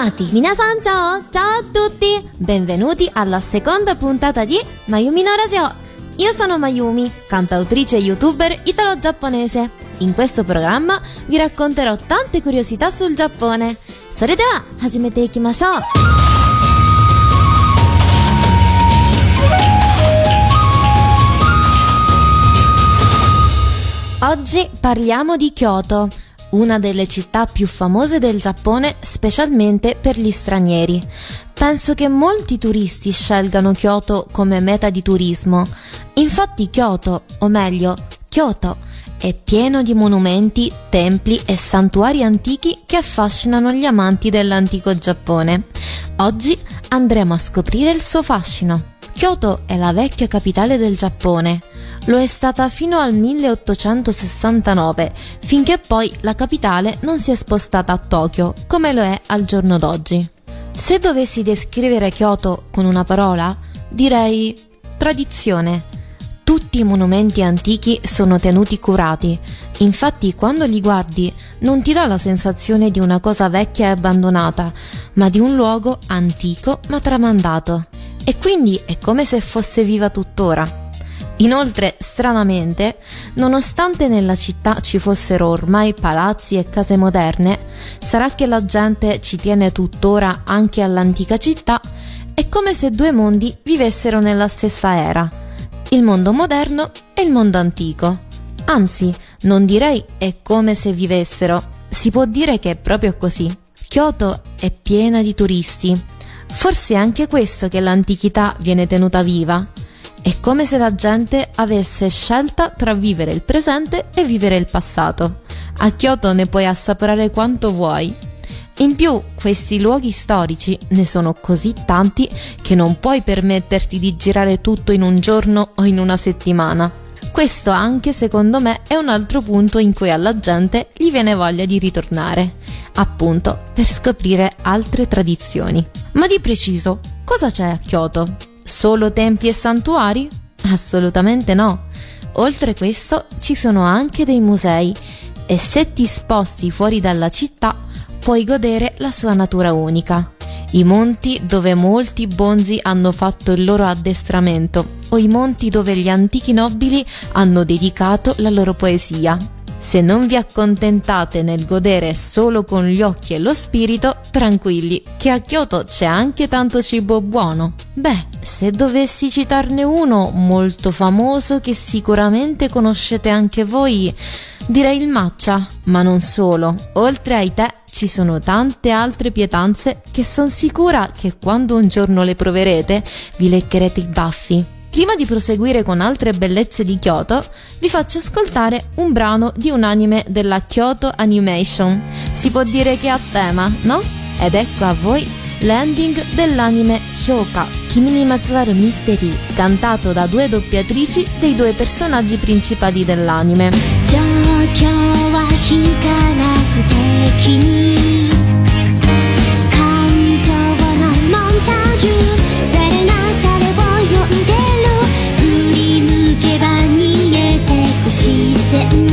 Radio Animati. Minasan ciao, ciao a tutti. Benvenuti alla seconda puntata di Mayumi no Radio. Io sono Mayumi, cantautrice e youtuber italo-giapponese. In questo programma vi racconterò tante curiosità sul Giappone. それでは始めていきましょう Oggi parliamo di Kyoto, una delle città più famose del Giappone specialmente per gli stranieri. Penso che molti turisti scelgano Kyoto come meta di turismo. Infatti Kyoto, o meglio, Kyoto, è pieno di monumenti, templi e santuari antichi che affascinano gli amanti dell'antico Giappone. Oggi andremo a scoprire il suo fascino. Kyoto è la vecchia capitale del Giappone. Lo è stata fino al 1869, finché poi la capitale non si è spostata a Tokyo, come lo è al giorno d'oggi. Se dovessi descrivere Kyoto con una parola, direi tradizione. Tutti i monumenti antichi sono tenuti curati, infatti quando li guardi non ti dà la sensazione di una cosa vecchia e abbandonata, ma di un luogo antico ma tramandato. E quindi è come se fosse viva tuttora. Inoltre, stranamente, nonostante nella città ci fossero ormai palazzi e case moderne, sarà che la gente ci tiene tuttora anche all'antica città, è come se due mondi vivessero nella stessa era, il mondo moderno e il mondo antico. Anzi, non direi è come se vivessero, si può dire che è proprio così. Kyoto è piena di turisti. Forse è anche questo che l'antichità viene tenuta viva come se la gente avesse scelta tra vivere il presente e vivere il passato. A Kyoto ne puoi assaporare quanto vuoi. In più, questi luoghi storici ne sono così tanti che non puoi permetterti di girare tutto in un giorno o in una settimana. Questo anche secondo me è un altro punto in cui alla gente gli viene voglia di ritornare, appunto per scoprire altre tradizioni. Ma di preciso, cosa c'è a Kyoto? Solo templi e santuari? Assolutamente no. Oltre questo ci sono anche dei musei e se ti sposti fuori dalla città puoi godere la sua natura unica. I monti dove molti bonzi hanno fatto il loro addestramento o i monti dove gli antichi nobili hanno dedicato la loro poesia. Se non vi accontentate nel godere solo con gli occhi e lo spirito, tranquilli, che a Kyoto c'è anche tanto cibo buono. Beh, se dovessi citarne uno molto famoso che sicuramente conoscete anche voi, direi il matcha, ma non solo. Oltre ai tè ci sono tante altre pietanze che sono sicura che quando un giorno le proverete vi leccherete i baffi. Prima di proseguire con altre bellezze di Kyoto, vi faccio ascoltare un brano di un anime della Kyoto Animation. Si può dire che è a tema, no? Ed ecco a voi l'ending dell'anime Hyoka, Kimi ni Matsuaru Mystery, cantato da due doppiatrici dei due personaggi principali dell'anime. 状況は引かなく sitting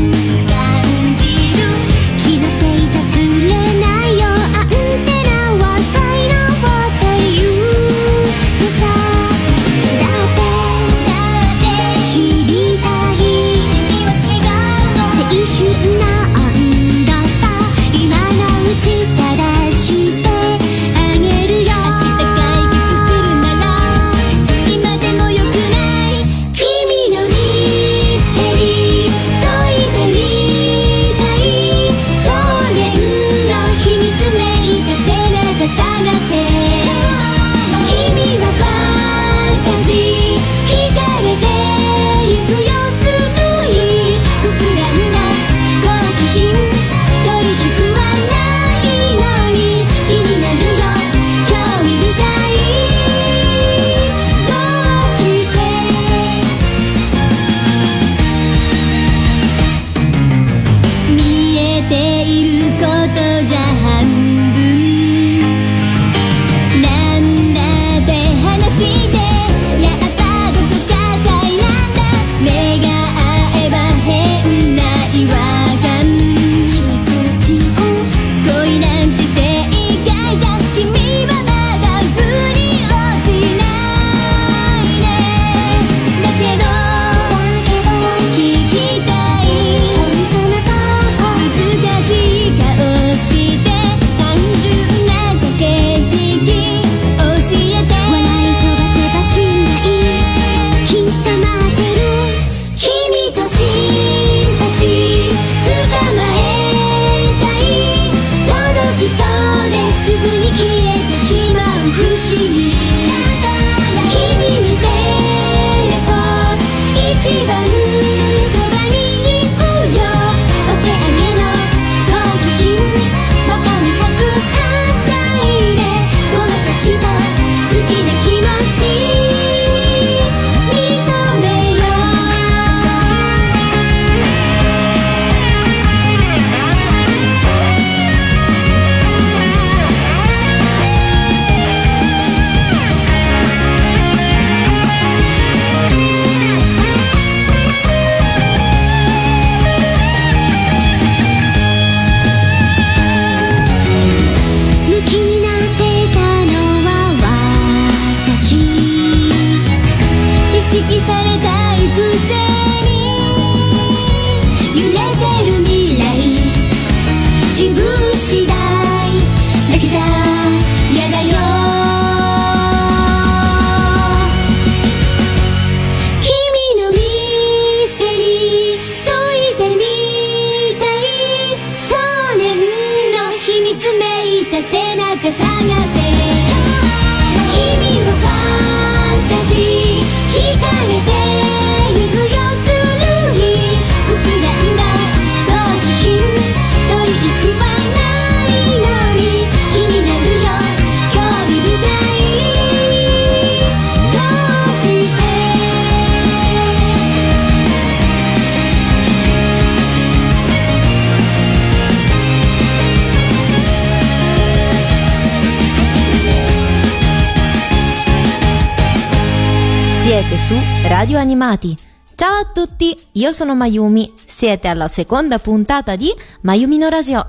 Radio Animati. Ciao a tutti, io sono Mayumi. Siete alla seconda puntata di Mayumi no Radio.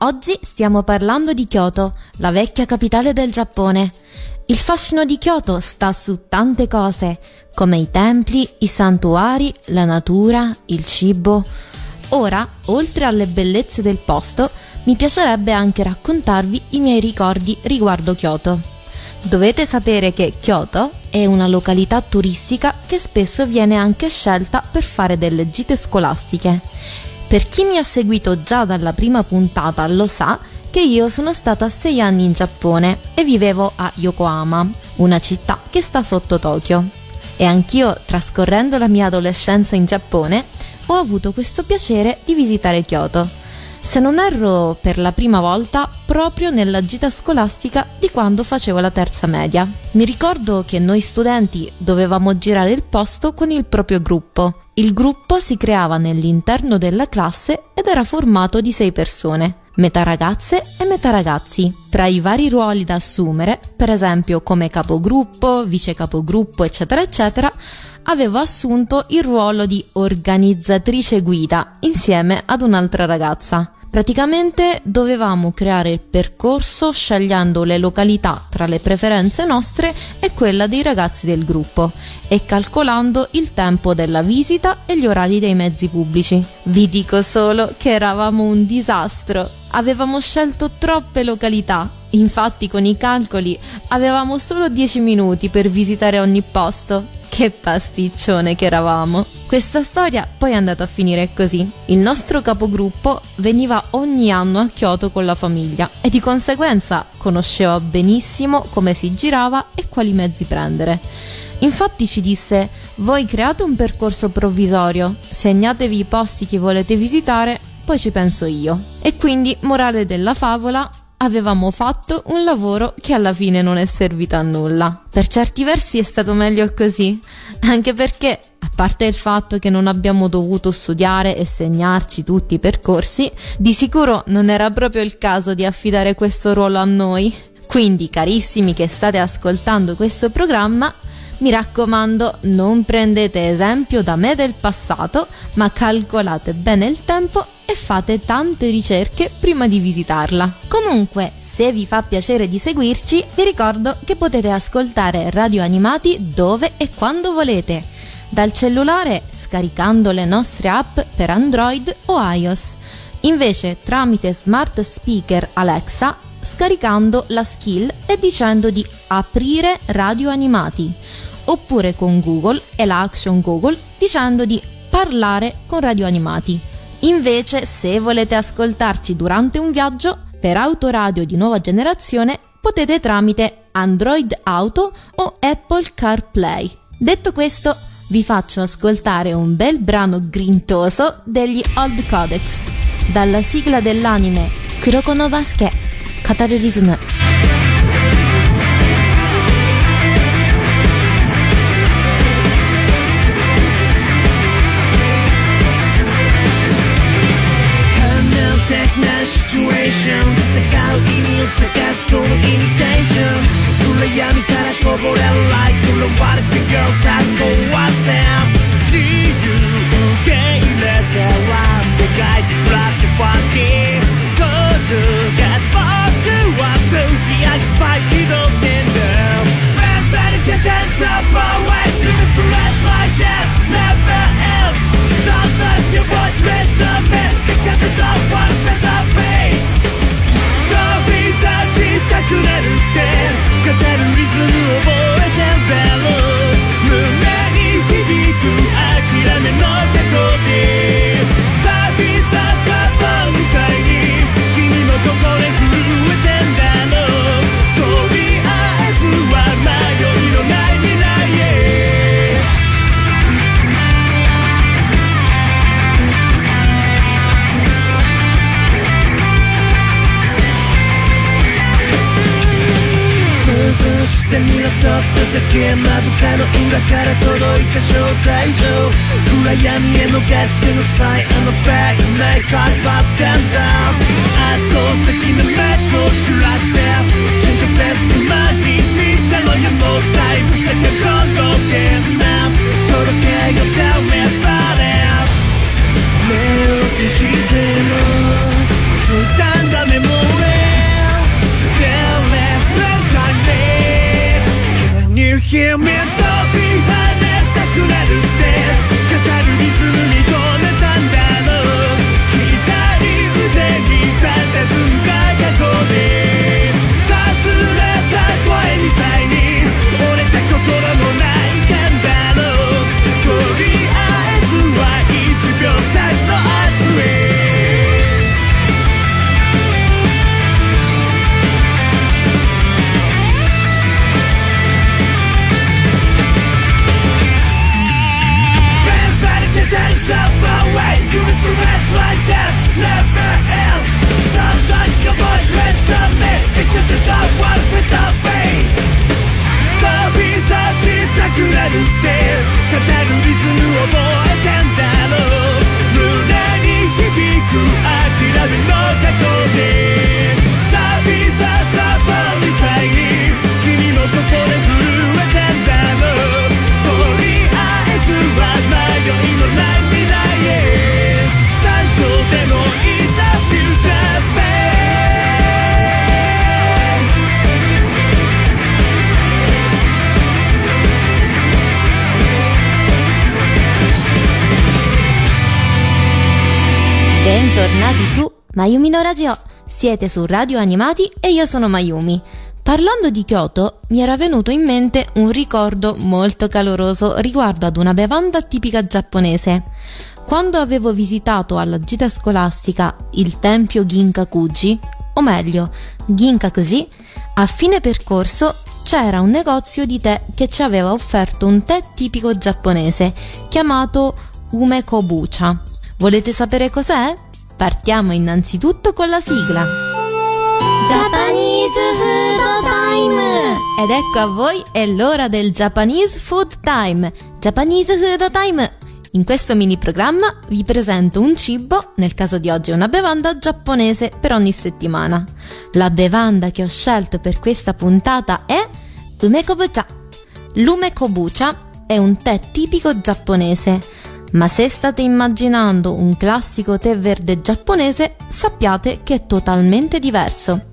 Oggi stiamo parlando di Kyoto, la vecchia capitale del Giappone. Il fascino di Kyoto sta su tante cose, come i templi, i santuari, la natura, il cibo. Ora, oltre alle bellezze del posto, mi piacerebbe anche raccontarvi i miei ricordi riguardo Kyoto. Dovete sapere che Kyoto è una località turistica che spesso viene anche scelta per fare delle gite scolastiche. Per chi mi ha seguito già dalla prima puntata lo sa che io sono stata sei anni in Giappone e vivevo a Yokohama, una città che sta sotto Tokyo. E anch'io, trascorrendo la mia adolescenza in Giappone, ho avuto questo piacere di visitare Kyoto. Se non erro per la prima volta proprio nella gita scolastica di quando facevo la terza media. Mi ricordo che noi studenti dovevamo girare il posto con il proprio gruppo. Il gruppo si creava nell'interno della classe ed era formato di sei persone, metà ragazze e metà ragazzi. Tra i vari ruoli da assumere, per esempio come capogruppo, vice capogruppo, eccetera, eccetera, avevo assunto il ruolo di organizzatrice guida insieme ad un'altra ragazza. Praticamente dovevamo creare il percorso scegliendo le località tra le preferenze nostre e quella dei ragazzi del gruppo e calcolando il tempo della visita e gli orari dei mezzi pubblici. Vi dico solo che eravamo un disastro. Avevamo scelto troppe località. Infatti con i calcoli avevamo solo 10 minuti per visitare ogni posto. Che pasticcione che eravamo! Questa storia poi è andata a finire così. Il nostro capogruppo veniva ogni anno a Kyoto con la famiglia e di conseguenza conosceva benissimo come si girava e quali mezzi prendere. Infatti ci disse: Voi create un percorso provvisorio, segnatevi i posti che volete visitare, poi ci penso io. E quindi, morale della favola, avevamo fatto un lavoro che alla fine non è servito a nulla. Per certi versi è stato meglio così, anche perché, a parte il fatto che non abbiamo dovuto studiare e segnarci tutti i percorsi, di sicuro non era proprio il caso di affidare questo ruolo a noi. Quindi, carissimi che state ascoltando questo programma, mi raccomando, non prendete esempio da me del passato, ma calcolate bene il tempo e fate tante ricerche prima di visitarla. Comunque, se vi fa piacere di seguirci, vi ricordo che potete ascoltare Radio Animati dove e quando volete. Dal cellulare scaricando le nostre app per Android o iOS. Invece tramite smart speaker Alexa scaricando la skill e dicendo di aprire radio animati oppure con Google e la action Google dicendo di parlare con radio animati. Invece se volete ascoltarci durante un viaggio per autoradio di nuova generazione potete tramite Android Auto o Apple CarPlay. Detto questo vi faccio ascoltare un bel brano grintoso degli Old Codex dalla sigla dell'anime Kuroko no Basket Kataru なシチュエーション戦う意味を探すこのイミテーション暗闇からこぼれる Like 拾われて Girl さん壊せ自由受け入れては世界いフラッグーファンキー。孤独が僕は強きアクスパイ気取ってんだ Better get yourself away めの手と us にはとっとだけまぶたの裏から届いた招待状暗闇へのガスでのサインのバックメイクアップアップダウンダウン圧倒的な熱を散らしてチェンジフェスの前に見たのよもうタイプだけ届けな届けよダメバレ目を閉じてもそうだんだメモリ Can you hear me? 飛び跳ねたくなるって語るリズムに止めたんだろう左腕に立てずんだ過去でかすれた声みたいに折れた心の Mayumi no Radio. Siete su Radio Animati e io sono Mayumi. Parlando di Kyoto mi era venuto in mente un ricordo molto caloroso riguardo ad una bevanda tipica giapponese. Quando avevo visitato alla gita scolastica il tempio Ginkakuji, o meglio, Ginkakuji, a fine percorso c'era un negozio di tè che ci aveva offerto un tè tipico giapponese chiamato Ume Kobucha. Volete sapere cos'è? Partiamo innanzitutto con la sigla. Japanese food time Ed ecco a voi è l'ora del Japanese Food Time. Japanese Food Time. In questo mini programma vi presento un cibo, nel caso di oggi una bevanda giapponese per ogni settimana. La bevanda che ho scelto per questa puntata è Ume Kobucha. L'ume kobucha è un tè tipico giapponese, ma se state immaginando un classico tè verde giapponese, sappiate che è totalmente diverso.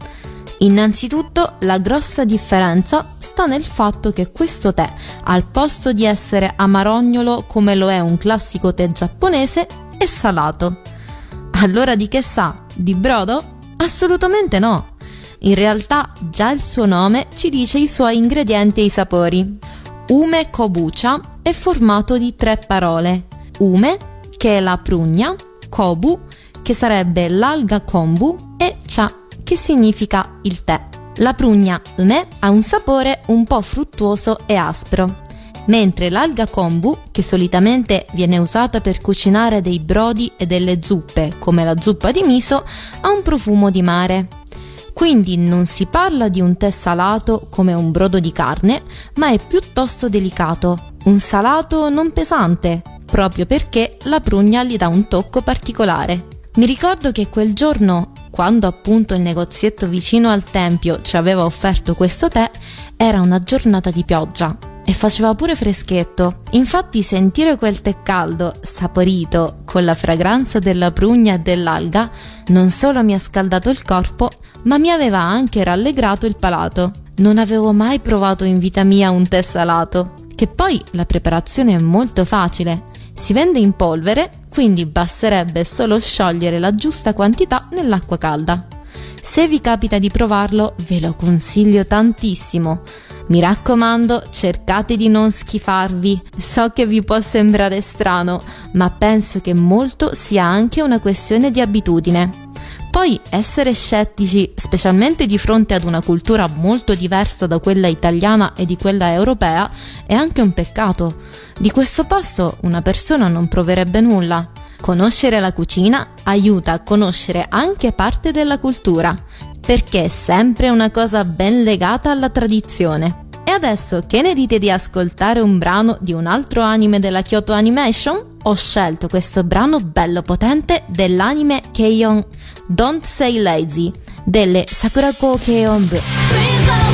Innanzitutto la grossa differenza sta nel fatto che questo tè, al posto di essere amarognolo come lo è un classico tè giapponese, è salato. Allora di che sa? Di brodo? Assolutamente no. In realtà già il suo nome ci dice i suoi ingredienti e i sapori. Ume kobucha è formato di tre parole. Ume, che è la prugna, kobu, che sarebbe l'alga kombu, e cha, che significa il tè. La prugna ume ha un sapore un po' fruttuoso e aspro, mentre l'alga kombu, che solitamente viene usata per cucinare dei brodi e delle zuppe, come la zuppa di miso, ha un profumo di mare. Quindi non si parla di un tè salato come un brodo di carne, ma è piuttosto delicato, un salato non pesante, proprio perché la prugna gli dà un tocco particolare. Mi ricordo che quel giorno, quando appunto il negozietto vicino al tempio ci aveva offerto questo tè, era una giornata di pioggia e faceva pure freschetto. Infatti sentire quel tè caldo, saporito, con la fragranza della prugna e dell'alga, non solo mi ha scaldato il corpo, ma mi aveva anche rallegrato il palato. Non avevo mai provato in vita mia un tè salato, che poi la preparazione è molto facile. Si vende in polvere, quindi basterebbe solo sciogliere la giusta quantità nell'acqua calda. Se vi capita di provarlo, ve lo consiglio tantissimo. Mi raccomando, cercate di non schifarvi. So che vi può sembrare strano, ma penso che molto sia anche una questione di abitudine. Poi essere scettici, specialmente di fronte ad una cultura molto diversa da quella italiana e di quella europea, è anche un peccato. Di questo posto una persona non proverebbe nulla. Conoscere la cucina aiuta a conoscere anche parte della cultura, perché è sempre una cosa ben legata alla tradizione. E adesso che ne dite di ascoltare un brano di un altro anime della Kyoto Animation? ho scelto questo brano bello potente dell'anime Keion Don't Say Lazy delle Sakurako Keonbe.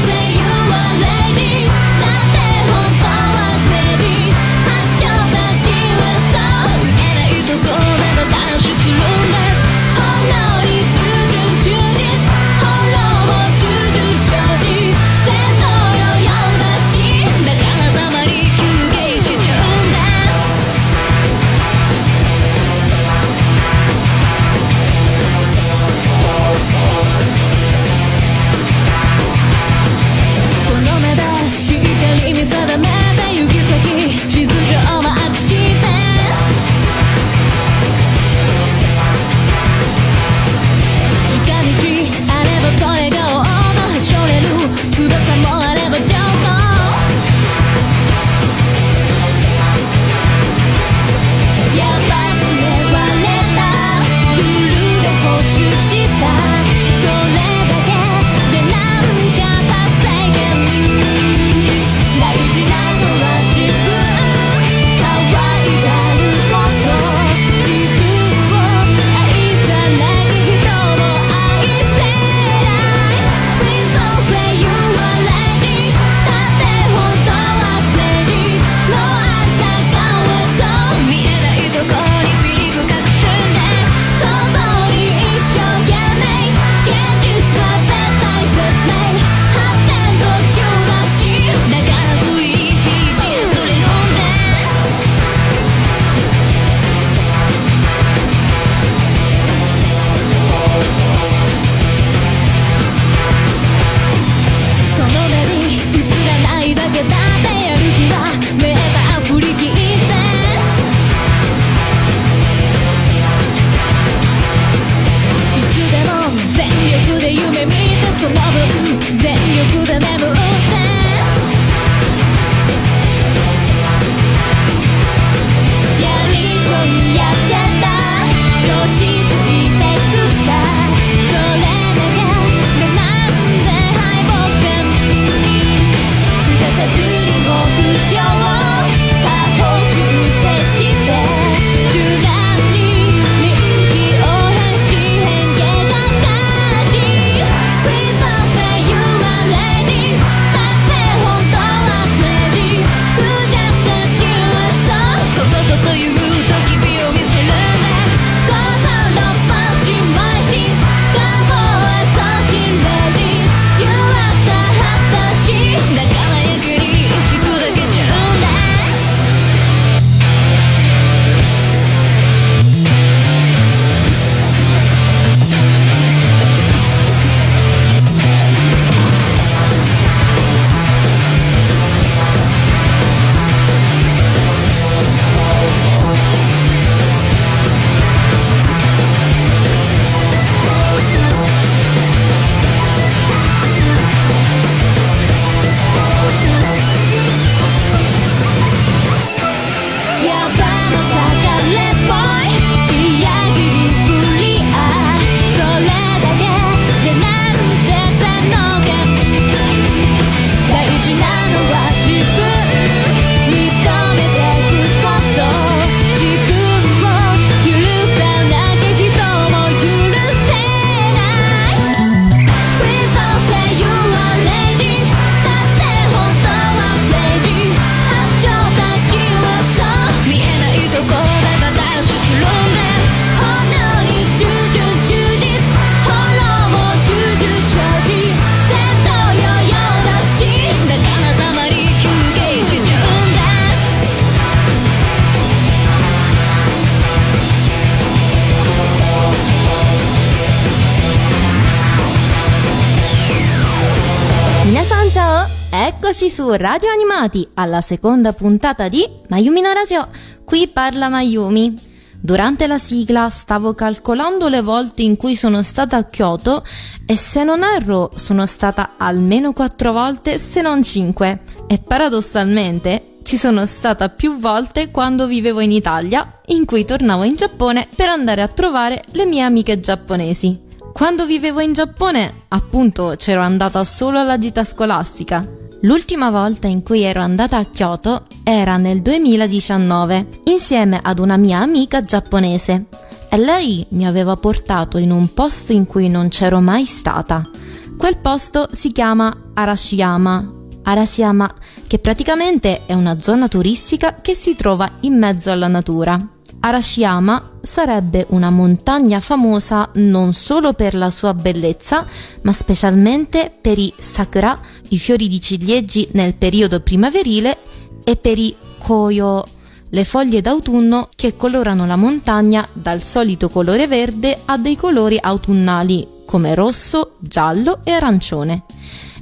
Eccoci su Radio Animati alla seconda puntata di Mayumi no Radio. Qui parla Mayumi. Durante la sigla stavo calcolando le volte in cui sono stata a Kyoto e se non erro sono stata almeno 4 volte se non 5 e paradossalmente ci sono stata più volte quando vivevo in Italia in cui tornavo in Giappone per andare a trovare le mie amiche giapponesi. Quando vivevo in Giappone, appunto, c'ero andata solo alla gita scolastica L'ultima volta in cui ero andata a Kyoto era nel 2019, insieme ad una mia amica giapponese. E lei mi aveva portato in un posto in cui non c'ero mai stata. Quel posto si chiama Arashiyama. Arashiyama, che praticamente è una zona turistica che si trova in mezzo alla natura. Arashiyama sarebbe una montagna famosa non solo per la sua bellezza, ma specialmente per i sakura, i fiori di ciliegi nel periodo primaverile, e per i koyo, le foglie d'autunno che colorano la montagna dal solito colore verde a dei colori autunnali come rosso, giallo e arancione.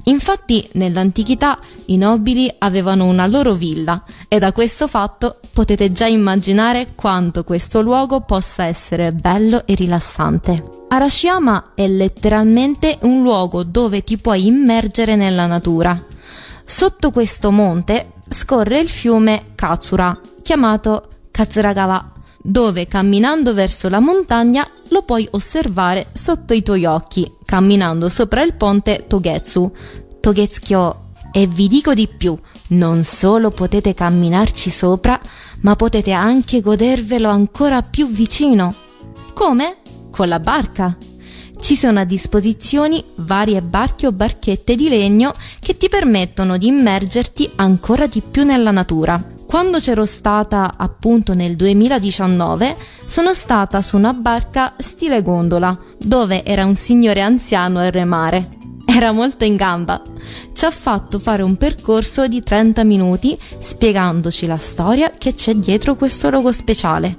Infatti nell'antichità i nobili avevano una loro villa e da questo fatto potete già immaginare quanto questo luogo possa essere bello e rilassante. Arashiyama è letteralmente un luogo dove ti puoi immergere nella natura. Sotto questo monte scorre il fiume Katsura, chiamato Katsuragawa, dove camminando verso la montagna lo puoi osservare sotto i tuoi occhi, camminando sopra il ponte Togetsu, Togetsukyo. E vi dico di più, non solo potete camminarci sopra, ma potete anche godervelo ancora più vicino. Come? Con la barca. Ci sono a disposizione varie barche o barchette di legno che ti permettono di immergerti ancora di più nella natura. Quando c'ero stata appunto nel 2019 sono stata su una barca stile gondola dove era un signore anziano a remare. Era molto in gamba. Ci ha fatto fare un percorso di 30 minuti spiegandoci la storia che c'è dietro questo logo speciale.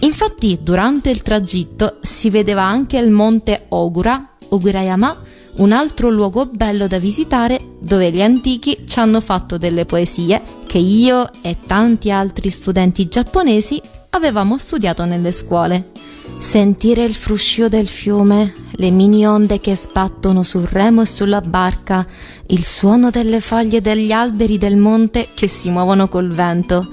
Infatti durante il tragitto si vedeva anche il monte Ogura, Ogurayama, un altro luogo bello da visitare dove gli antichi ci hanno fatto delle poesie che io e tanti altri studenti giapponesi avevamo studiato nelle scuole. Sentire il fruscio del fiume, le mini onde che sbattono sul remo e sulla barca, il suono delle foglie degli alberi del monte che si muovono col vento,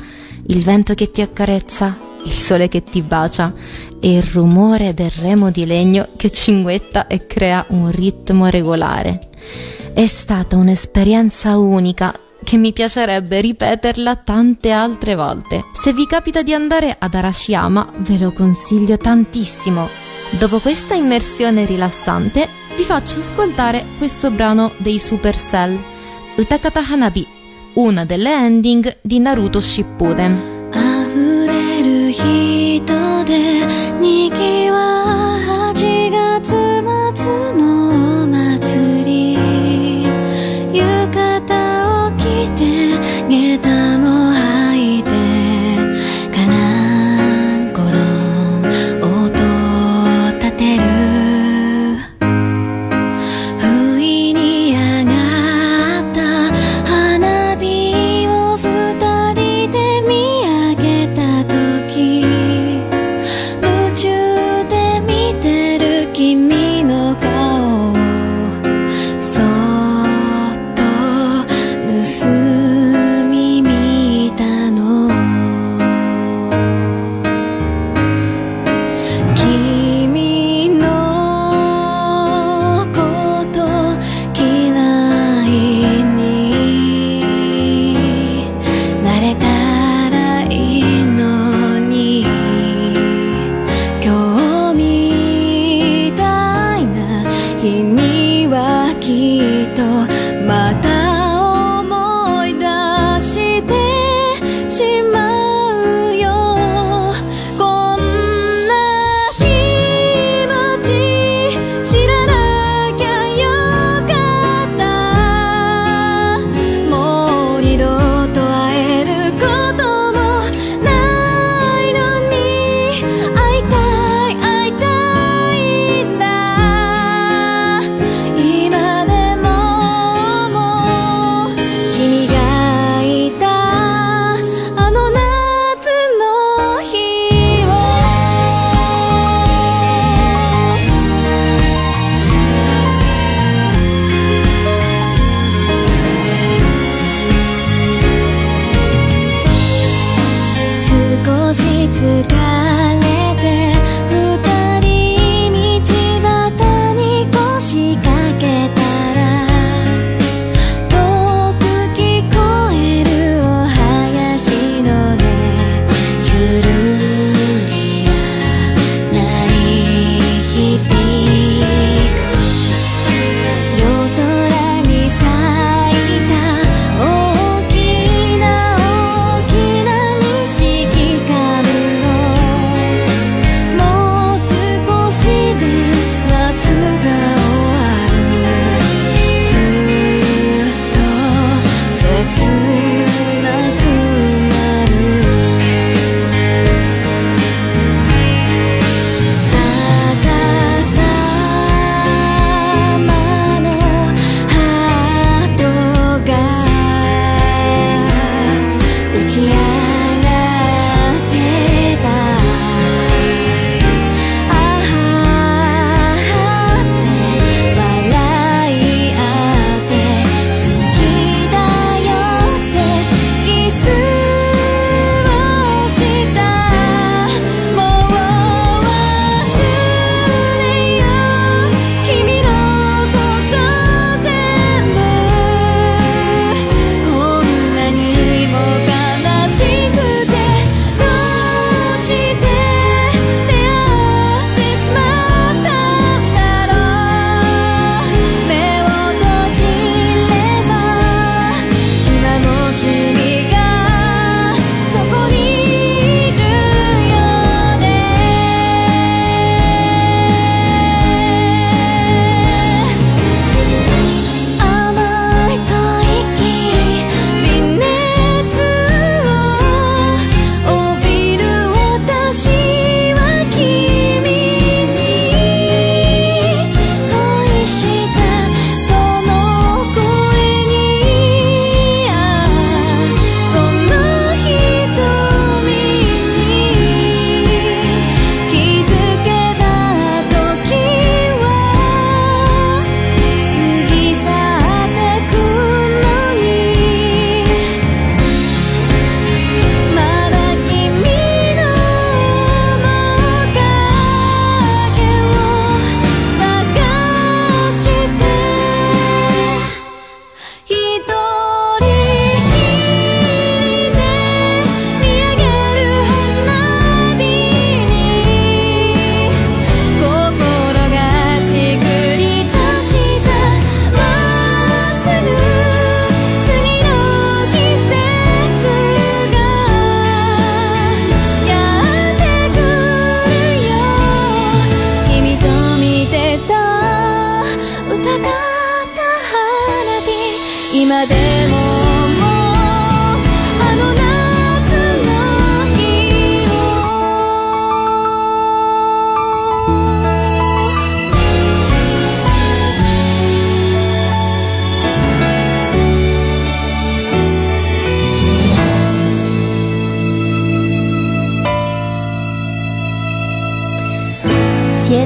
il vento che ti accarezza, il sole che ti bacia e il rumore del remo di legno che cinguetta e crea un ritmo regolare. È stata un'esperienza unica che mi piacerebbe ripeterla tante altre volte. Se vi capita di andare ad Arashiyama ve lo consiglio tantissimo. Dopo questa immersione rilassante vi faccio ascoltare questo brano dei Supercell, Utakata Hanabi, una delle ending di Naruto Shippuden. 溢れる人でにぎわ8月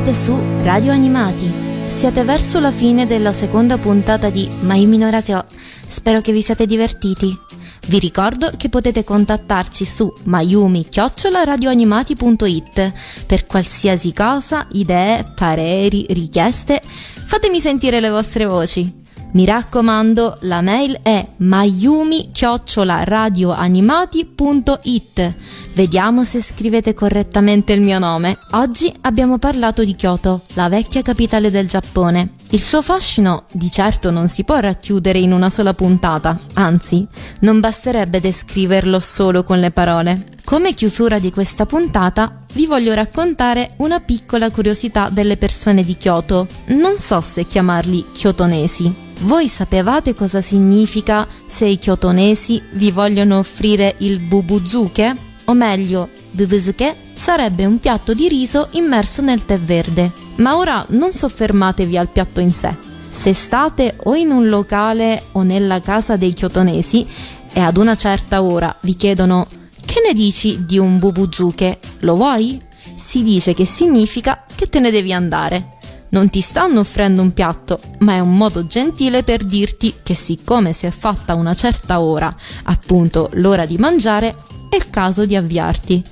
Siete su Radio Animati. Siete verso la fine della seconda puntata di Mayumi no Rakyo. Spero che vi siate divertiti. Vi ricordo che potete contattarci su mayumi-radioanimati.it per qualsiasi cosa, idee, pareri, richieste. Fatemi sentire le vostre voci. Mi raccomando, la mail è mayumi-radioanimati.it. Vediamo se scrivete correttamente il mio nome. Oggi abbiamo parlato di Kyoto, la vecchia capitale del Giappone. Il suo fascino di certo non si può racchiudere in una sola puntata, anzi, non basterebbe descriverlo solo con le parole. Come chiusura di questa puntata vi voglio raccontare una piccola curiosità delle persone di Kyoto. Non so se chiamarli kyotonesi. Voi sapevate cosa significa se i kyotonesi vi vogliono offrire il bubuzuke? O meglio, bubuzuke sarebbe un piatto di riso immerso nel tè verde. Ma ora non soffermatevi al piatto in sé. Se state o in un locale o nella casa dei kyotonesi e ad una certa ora vi chiedono che ne dici di un bubuzuke? Lo vuoi? Si dice che significa che te ne devi andare. Non ti stanno offrendo un piatto, ma è un modo gentile per dirti che siccome si è fatta una certa ora, appunto l'ora di mangiare, è il caso di avviarti.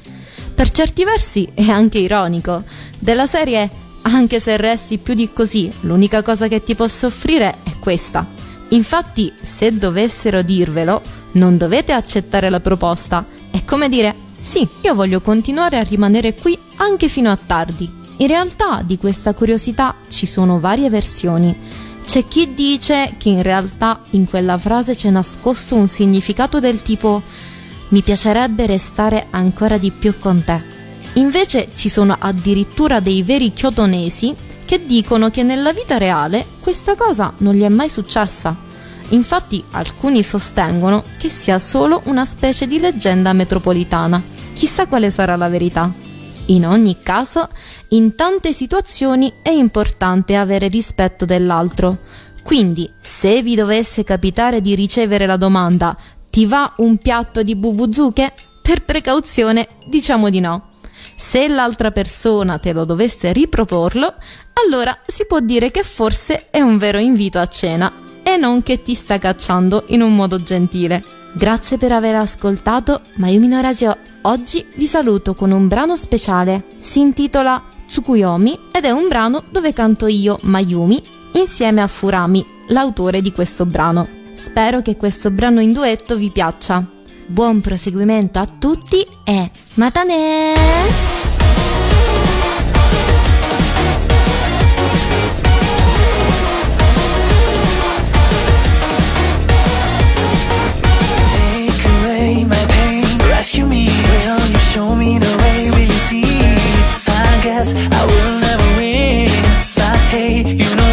Per certi versi è anche ironico. Della serie, anche se resti più di così, l'unica cosa che ti posso offrire è questa. Infatti, se dovessero dirvelo, non dovete accettare la proposta. È come dire, sì, io voglio continuare a rimanere qui anche fino a tardi. In realtà di questa curiosità ci sono varie versioni. C'è chi dice che in realtà in quella frase c'è nascosto un significato del tipo mi piacerebbe restare ancora di più con te. Invece ci sono addirittura dei veri kyotonesi che dicono che nella vita reale questa cosa non gli è mai successa. Infatti alcuni sostengono che sia solo una specie di leggenda metropolitana. Chissà quale sarà la verità. In ogni caso, in tante situazioni è importante avere rispetto dell'altro. Quindi, se vi dovesse capitare di ricevere la domanda ti va un piatto di bubuzuche? Per precauzione diciamo di no. Se l'altra persona te lo dovesse riproporlo, allora si può dire che forse è un vero invito a cena e non che ti sta cacciando in un modo gentile. Grazie per aver ascoltato Mayumi no Radio. Oggi vi saluto con un brano speciale. Si intitola Tsukuyomi ed è un brano dove canto io, Mayumi, insieme a Furami, l'autore di questo brano. Spero che questo brano in duetto vi piaccia. Buon proseguimento a tutti e matane! Rescue me. Will you show me the way? Will you see? I guess I will never win, but hey, you know